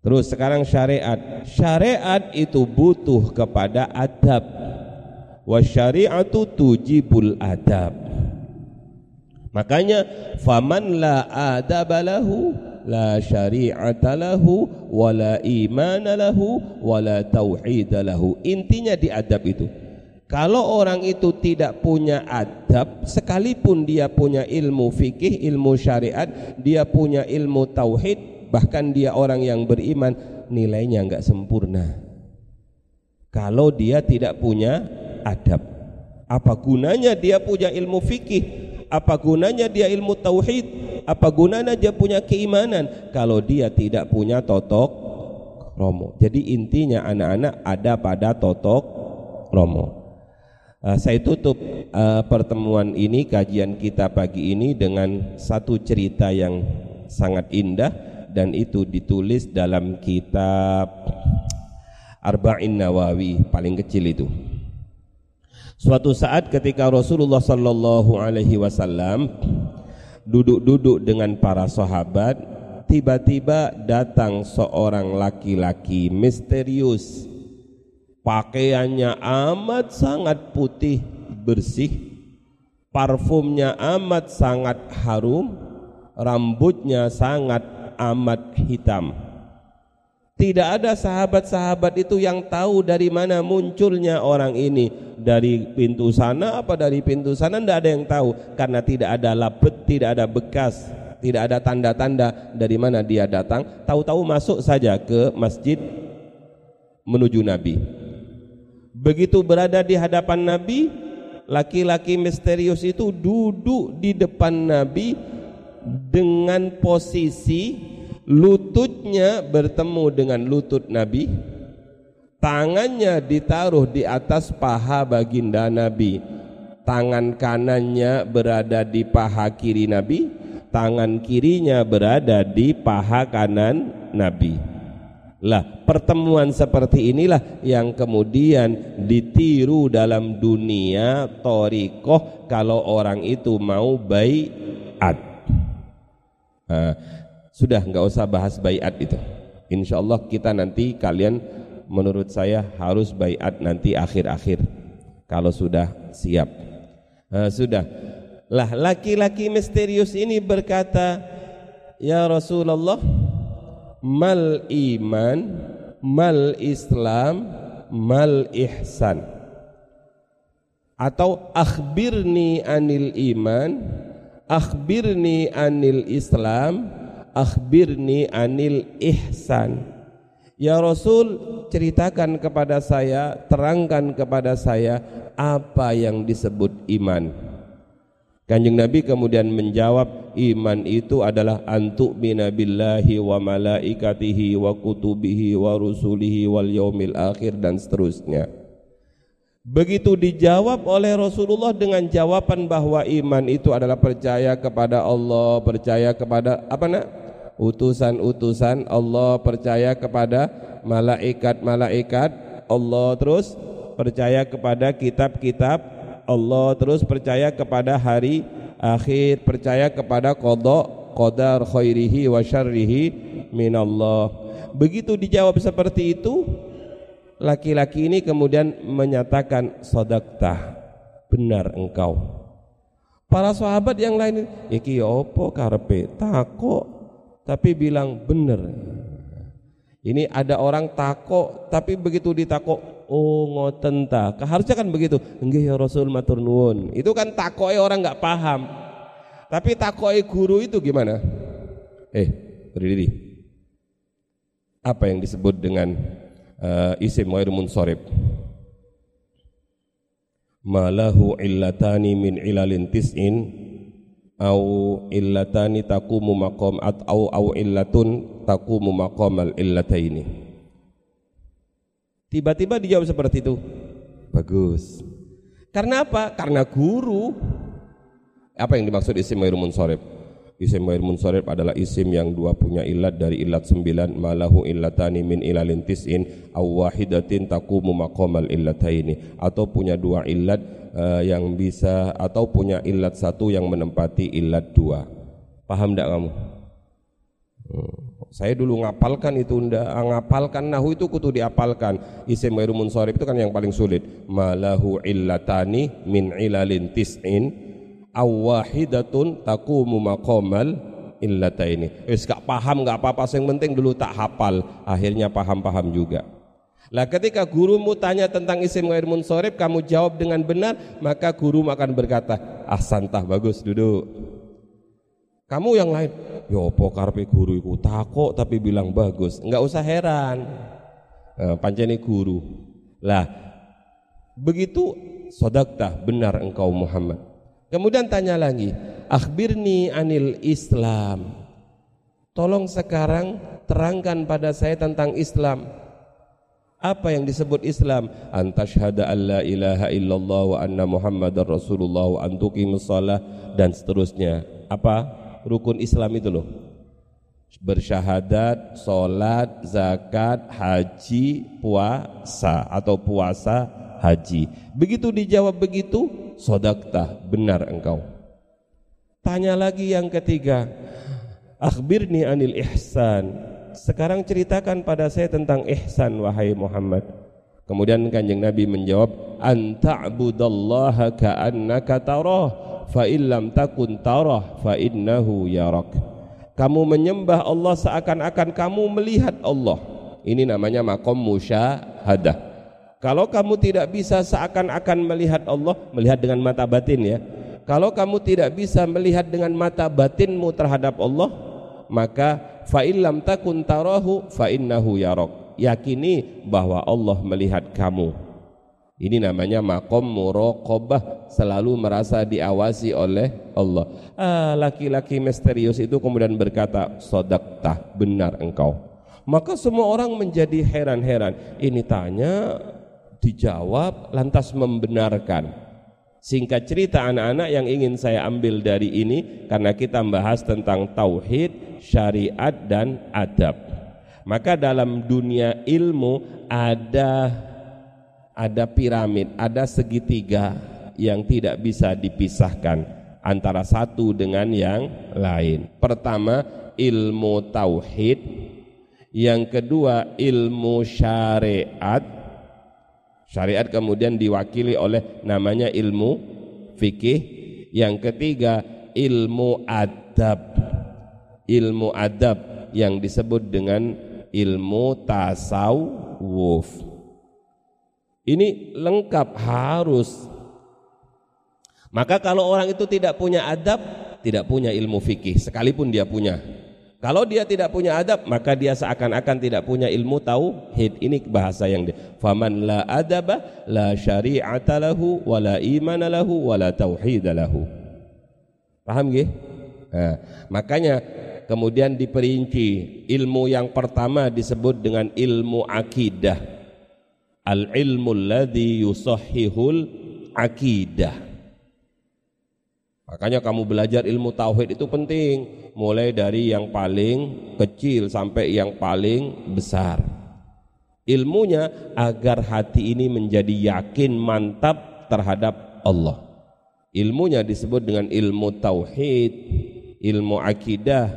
Terus sekarang syariat. Syariat itu butuh kepada adab. Wasyariatu tujibul adab. Makanya faman la adabalahu la syari'ata lahu wala imana lahu wala tauhid lahu. Intinya di adab itu. Kalau orang itu tidak punya adab sekalipun dia punya ilmu fikih ilmu syariat dia punya ilmu tauhid bahkan dia orang yang beriman nilainya enggak sempurna. Kalau dia tidak punya adab apa gunanya dia punya ilmu fikih apa gunanya dia ilmu tauhid apa gunanya dia punya keimanan kalau dia tidak punya totok romo. Jadi intinya anak-anak ada pada totok romo. Uh, saya tutup uh, pertemuan ini kajian kita pagi ini dengan satu cerita yang sangat indah dan itu ditulis dalam kitab Arba'in Nawawi paling kecil itu. Suatu saat ketika Rasulullah sallallahu alaihi wasallam duduk-duduk dengan para sahabat tiba-tiba datang seorang laki-laki misterius pakaiannya amat sangat putih bersih parfumnya amat sangat harum rambutnya sangat amat hitam. Tidak ada sahabat-sahabat itu yang tahu dari mana munculnya orang ini dari pintu sana apa dari pintu sana tidak ada yang tahu karena tidak ada labet, tidak ada bekas, tidak ada tanda-tanda dari mana dia datang. Tahu-tahu masuk saja ke masjid menuju Nabi. Begitu berada di hadapan Nabi, laki-laki misterius itu duduk di depan Nabi dengan posisi lututnya bertemu dengan lutut Nabi. Tangannya ditaruh di atas paha baginda Nabi. Tangan kanannya berada di paha kiri Nabi. Tangan kirinya berada di paha kanan Nabi. Lah pertemuan seperti inilah yang kemudian ditiru dalam dunia torikoh kalau orang itu mau bayat. Uh, sudah nggak usah bahas bayat itu. Insya Allah kita nanti kalian menurut saya harus bayat nanti akhir-akhir kalau sudah siap. Uh, sudah. Lah laki-laki misterius ini berkata, Ya Rasulullah, mal iman mal islam mal ihsan atau akhbirni anil iman akhbirni anil islam akhbirni anil ihsan Ya Rasul ceritakan kepada saya terangkan kepada saya apa yang disebut iman Kanjeng Nabi kemudian menjawab iman itu adalah antuk billahi wa malaikatihi wa kutubihi wa rusulihi wal yaumil akhir dan seterusnya. Begitu dijawab oleh Rasulullah dengan jawaban bahwa iman itu adalah percaya kepada Allah, percaya kepada apa nak? Utusan-utusan Allah, percaya kepada malaikat-malaikat. Allah terus percaya kepada kitab-kitab. Allah terus percaya kepada hari akhir. Percaya kepada kodok qadar khairihi wa syarrihi minallah. Begitu dijawab seperti itu laki-laki ini kemudian menyatakan sodakta benar engkau. Para sahabat yang lain iki opo karpe tako tapi bilang benar ini ada orang tako tapi begitu ditako oh ngoten ta. Harusnya kan begitu. Nggih ya Rasul matur nuwun. Itu kan takoe orang nggak paham. Tapi takoe guru itu gimana? Eh berdiri apa yang disebut dengan uh, isim ghair munsorib? Malahu illatani min ilalin tis'in au illatani takumu maqam at au au illatun takumu maqamal illataini Tiba-tiba dijawab seperti itu. Bagus. Karena apa? Karena guru. Apa yang dimaksud isim ghair munsorib? Isim ghair munsorib adalah isim yang dua punya ilat dari ilat sembilan malahu illatani min ilalin tis'in aw wahidatin taqumu maqamal illataini atau punya dua ilat uh, yang bisa atau punya ilat satu yang menempati ilat dua. Paham tidak kamu? Hmm. Saya dulu ngapalkan itu ndak ngapalkan nahu itu kutu diapalkan. Isim ghairu munsharif itu kan yang paling sulit. Malahu illatani min ilalin tis'in aw wahidatun taqumu maqamal illataini. Wis gak paham gak apa-apa, yang penting dulu tak hafal, akhirnya paham-paham juga. Lah ketika gurumu tanya tentang isim ghair munsharif, kamu jawab dengan benar, maka guru akan berkata, "Ahsantah, bagus, duduk." Kamu yang lain, ya apa karepe guru iku takok tapi bilang bagus. Enggak usah heran. Nah, pancene guru. Lah, begitu sodakta benar engkau Muhammad. Kemudian tanya lagi, akhbirni anil Islam. Tolong sekarang terangkan pada saya tentang Islam. Apa yang disebut Islam? Antashhada an la ilaha illallah wa anna muhammadar rasulullah wa antuqimus dan seterusnya. Apa? rukun Islam itu loh bersyahadat, sholat, zakat, haji, puasa atau puasa, haji. Begitu dijawab begitu, sodakta, benar engkau. Tanya lagi yang ketiga, akhbirni anil ihsan. Sekarang ceritakan pada saya tentang ihsan wahai Muhammad. Kemudian kanjeng Nabi menjawab, anta'budallaha ka'annaka tarah fa illam takun tarah fa innahu yarak Kamu menyembah Allah seakan-akan kamu melihat Allah. Ini namanya makom musyahadah. Kalau kamu tidak bisa seakan-akan melihat Allah, melihat dengan mata batin ya. Kalau kamu tidak bisa melihat dengan mata batinmu terhadap Allah, maka fa illam takun tarahu fa innahu yarok. Yakini bahwa Allah melihat kamu. Ini namanya makom muraqabah selalu merasa diawasi oleh Allah. Ah, laki-laki misterius itu kemudian berkata, "Sodakta, benar engkau." Maka semua orang menjadi heran-heran. Ini tanya, dijawab, lantas membenarkan. Singkat cerita anak-anak yang ingin saya ambil dari ini karena kita membahas tentang tauhid, syariat dan adab. Maka dalam dunia ilmu ada ada piramid, ada segitiga yang tidak bisa dipisahkan antara satu dengan yang lain. Pertama, ilmu tauhid, yang kedua ilmu syariat. Syariat kemudian diwakili oleh namanya ilmu fikih. Yang ketiga, ilmu adab. Ilmu adab yang disebut dengan ilmu tasawuf. Ini lengkap harus. Maka kalau orang itu tidak punya adab, tidak punya ilmu fikih sekalipun dia punya. Kalau dia tidak punya adab, maka dia seakan-akan tidak punya ilmu tauhid. Ini bahasa yang dia. Faman la adaba la syari'ata lahu wa la imana lahu wa la tauhid lahu. Paham nggih? Nah, makanya kemudian diperinci ilmu yang pertama disebut dengan ilmu akidah al ilmu alladhi akidah makanya kamu belajar ilmu tauhid itu penting mulai dari yang paling kecil sampai yang paling besar ilmunya agar hati ini menjadi yakin mantap terhadap Allah ilmunya disebut dengan ilmu tauhid ilmu akidah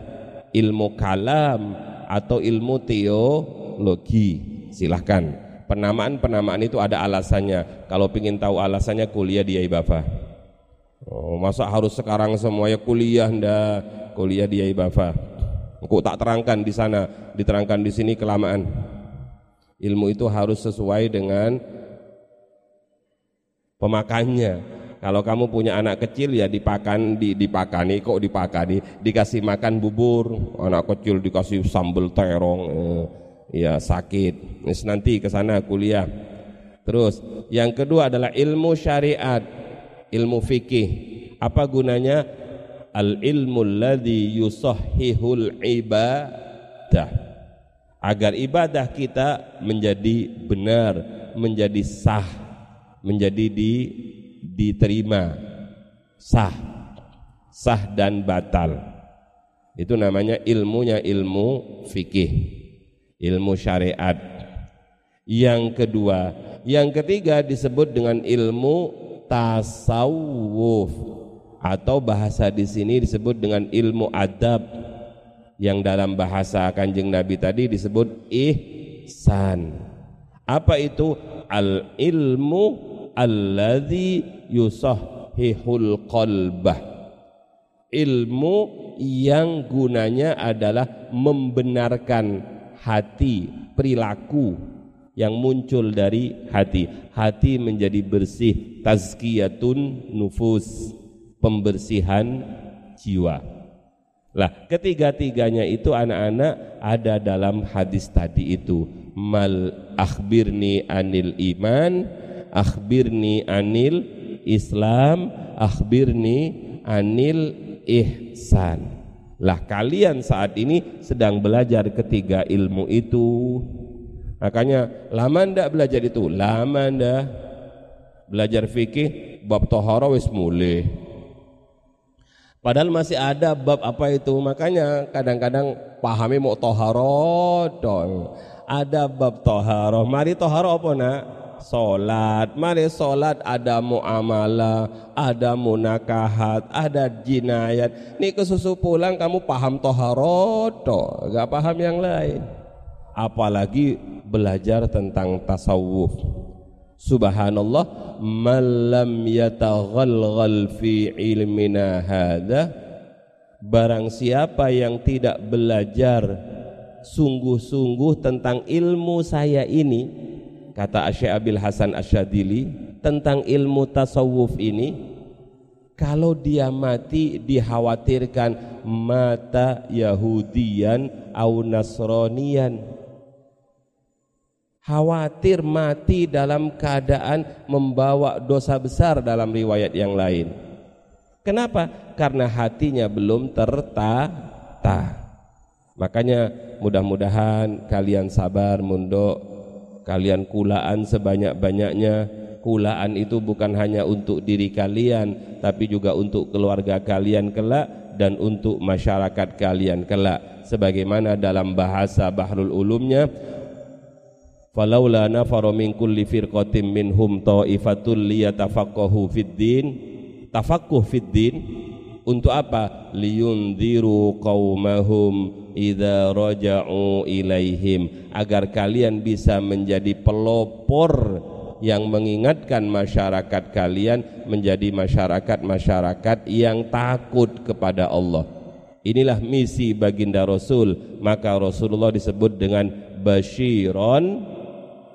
ilmu kalam atau ilmu teologi silahkan penamaan-penamaan itu ada alasannya. Kalau ingin tahu alasannya kuliah di Aibafa. Oh, masa harus sekarang semuanya kuliah ndak? Kuliah di Aibafa. Kok tak terangkan di sana, diterangkan di sini kelamaan. Ilmu itu harus sesuai dengan pemakannya. Kalau kamu punya anak kecil ya dipakan di, dipakani kok dipakani dikasih makan bubur anak kecil dikasih sambal terong eh ya sakit nanti ke sana kuliah terus yang kedua adalah ilmu syariat ilmu fikih. Apa gunanya? Al ilmu alladhi yusahhihul ibadah. Agar ibadah kita menjadi benar menjadi sah menjadi di, diterima. Sah. Sah dan batal. Itu namanya ilmunya ilmu fikih. Ilmu syariat. Yang kedua, yang ketiga disebut dengan ilmu tasawuf atau bahasa di sini disebut dengan ilmu adab yang dalam bahasa Kanjeng Nabi tadi disebut ihsan. Apa itu? Al ilmu alladzi yusahhihul qalbah. Ilmu yang gunanya adalah membenarkan hati, perilaku yang muncul dari hati. Hati menjadi bersih, tazkiyatun nufus, pembersihan jiwa. Lah, ketiga-tiganya itu anak-anak ada dalam hadis tadi itu. Mal akhbirni anil iman, akhbirni anil Islam, akhbirni anil ihsan. Lah kalian saat ini sedang belajar ketiga ilmu itu. Makanya lama ndak belajar itu? Lama ndak. Belajar fikih bab tohara wis mulai. Padahal masih ada bab apa itu. Makanya kadang-kadang pahami mau tohara dong. Ada bab tohara. Mari tohara apa nak? Solat, mari solat ada muamalah, ada munakahat, ada jinayat. Nih kesusu pulang kamu paham toharoto, gak paham yang lain. Apalagi belajar tentang tasawuf. Subhanallah, malam yataghalghal fi ilmina hadha barang siapa yang tidak belajar sungguh-sungguh tentang ilmu saya ini kata Syekh Abil Hasan Asyadili tentang ilmu tasawuf ini kalau dia mati dikhawatirkan mata Yahudian au Nasronian khawatir mati dalam keadaan membawa dosa besar dalam riwayat yang lain. Kenapa? Karena hatinya belum tertata. Makanya mudah-mudahan kalian sabar mundok, kalian kulaan sebanyak-banyaknya. Kulaan itu bukan hanya untuk diri kalian, tapi juga untuk keluarga kalian kelak dan untuk masyarakat kalian kelak. Sebagaimana dalam bahasa Bahrul Ulumnya, falaula nafara min kulli firqatin minhum ta'ifatul liyatafaqahu fid din. Tafaqquh fid din. Untuk apa? Liyunziru qaumahum idza raja'u ilaihim. Agar kalian bisa menjadi pelopor yang mengingatkan masyarakat kalian menjadi masyarakat-masyarakat yang takut kepada Allah. Inilah misi baginda Rasul, maka Rasulullah disebut dengan basyiron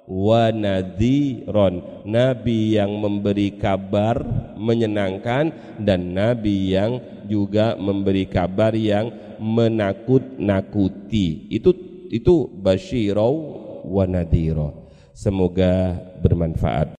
wa nadhiron. Nabi yang memberi kabar menyenangkan dan nabi yang juga memberi kabar yang menakut-nakuti. Itu itu basyirau wa semoga bermanfaat